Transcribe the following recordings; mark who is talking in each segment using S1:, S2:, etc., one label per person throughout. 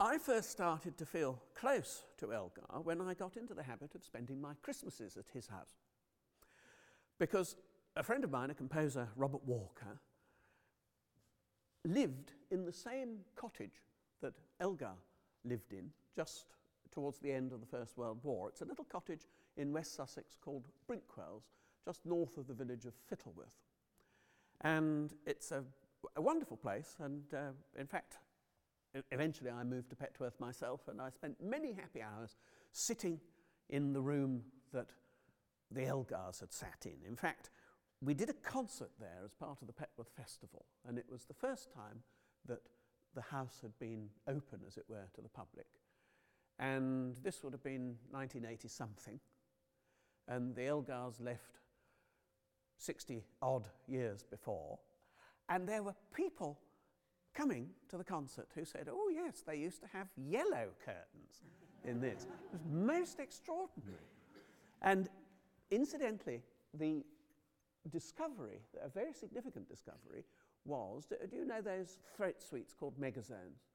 S1: I first started to feel close to Elgar when I got into the habit of spending my Christmases at his house. Because a friend of mine, a composer, Robert Walker, lived in the same cottage that Elgar lived in just towards the end of the First World War. It's a little cottage in West Sussex called Brinkwells, just north of the village of Fittleworth. And it's a, a wonderful place, and uh, in fact, eventually I moved to Petworth myself, and I spent many happy hours sitting in the room that the Elgars had sat in. In fact, we did a concert there as part of the Petworth Festival, and it was the first time that the house had been open, as it were, to the public. And this would have been 1980 something. And the Elgars left 60 odd years before. And there were people coming to the concert who said, oh, yes, they used to have yellow curtains in this. It was most extraordinary. And incidentally, the discovery, a very significant discovery, was do, you know those throat sweets called Meggezones?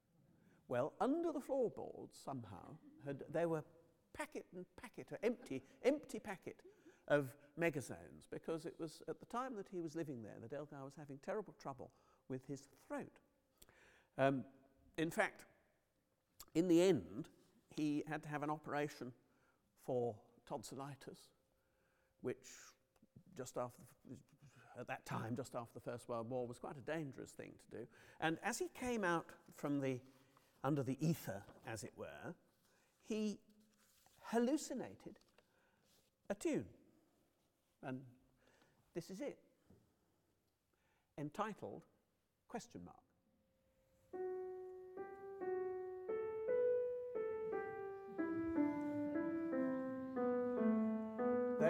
S1: Well, under the floorboards somehow, had, there were packet and packet, or empty, empty packet of Meggezones because it was at the time that he was living there that Elgar was having terrible trouble with his throat. Um, in fact, in the end, he had to have an operation for tonsillitis, which just after at that time, just after the First World War, was quite a dangerous thing to do. And as he came out from the under the ether, as it were, he hallucinated a tune. And this is it, entitled Question Mark.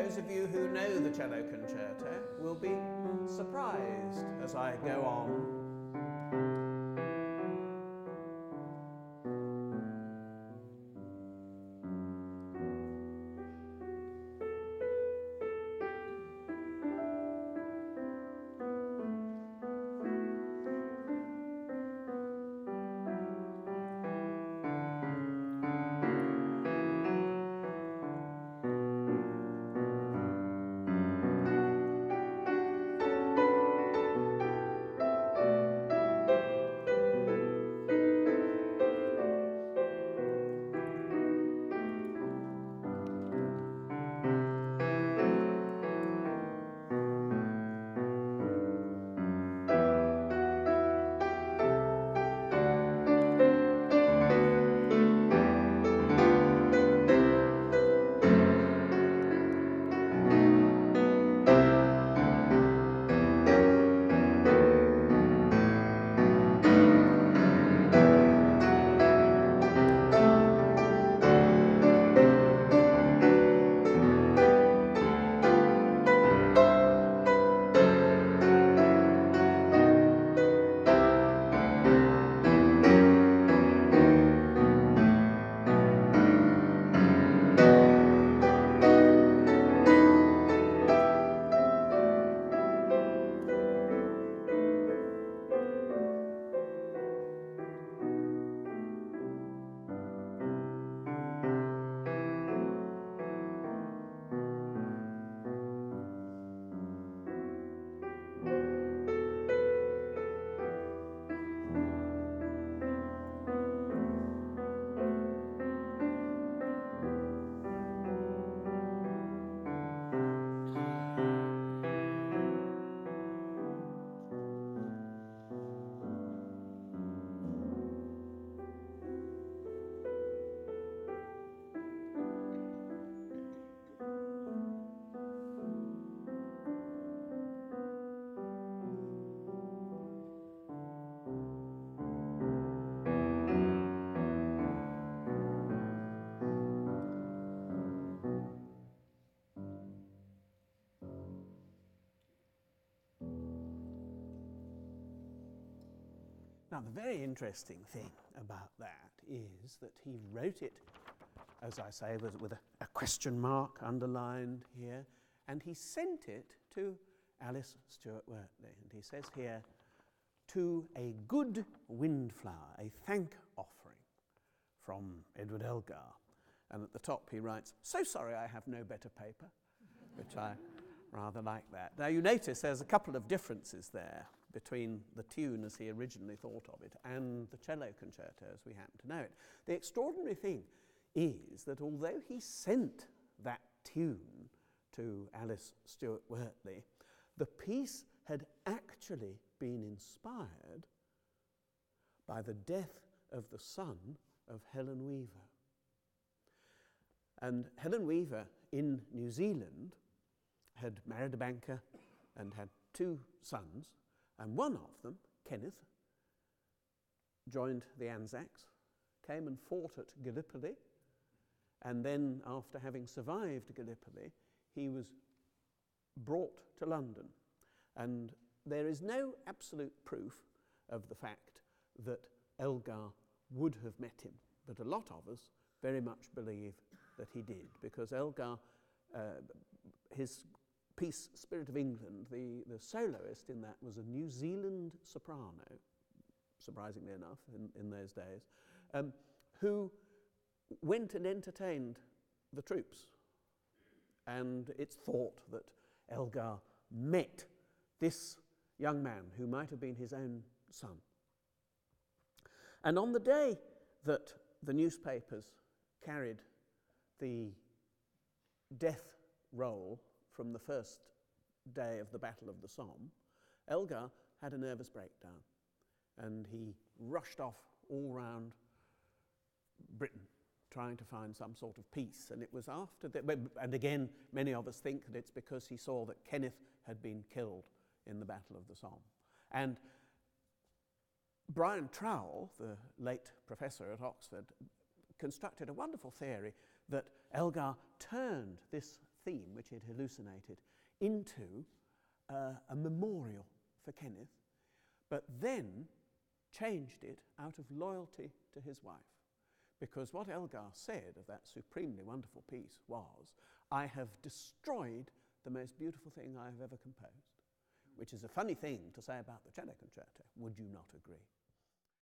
S1: Those of you who know the cello concerto eh, will be surprised as I go on Now, the very interesting thing about that is that he wrote it, as I say, with, with a, a question mark underlined here, and he sent it to Alice Stuart Wortley. And he says here, to a good windflower, a thank offering from Edward Elgar. And at the top he writes, So sorry I have no better paper, which I rather like that. Now you notice there's a couple of differences there between the tune as he originally thought of it and the cello concerto as we happen to know it. The extraordinary thing is that although he sent that tune to Alice Stuart Wortley, the piece had actually been inspired by the death of the son of Helen Weaver. And Helen Weaver in New Zealand had married a banker and had two sons, and one of them, Kenneth, joined the Anzacs, came and fought at Gallipoli, and then, after having survived Gallipoli, he was brought to London. And there is no absolute proof of the fact that Elgar would have met him, but a lot of us very much believe that he did, because Elgar, uh, his piece Spirit of England, the, the soloist in that was a New Zealand soprano, surprisingly enough, in, in those days, um, who went and entertained the troops. And it's thought that Elgar met this young man who might have been his own son. And on the day that the newspapers carried the death roll from the first day of the Battle of the Somme, Elgar had a nervous breakdown and he rushed off all round Britain trying to find some sort of peace. And it was after that, and again, many of us think that it's because he saw that Kenneth had been killed in the Battle of the Somme. And Brian Trowell, the late professor at Oxford, constructed a wonderful theory that Elgar turned this theme, which he'd hallucinated, into uh, a memorial for Kenneth, but then changed it out of loyalty to his wife. Because what Elgar said of that supremely wonderful piece was, I have destroyed the most beautiful thing I have ever composed. Which is a funny thing to say about the cello concerto. Would you not agree?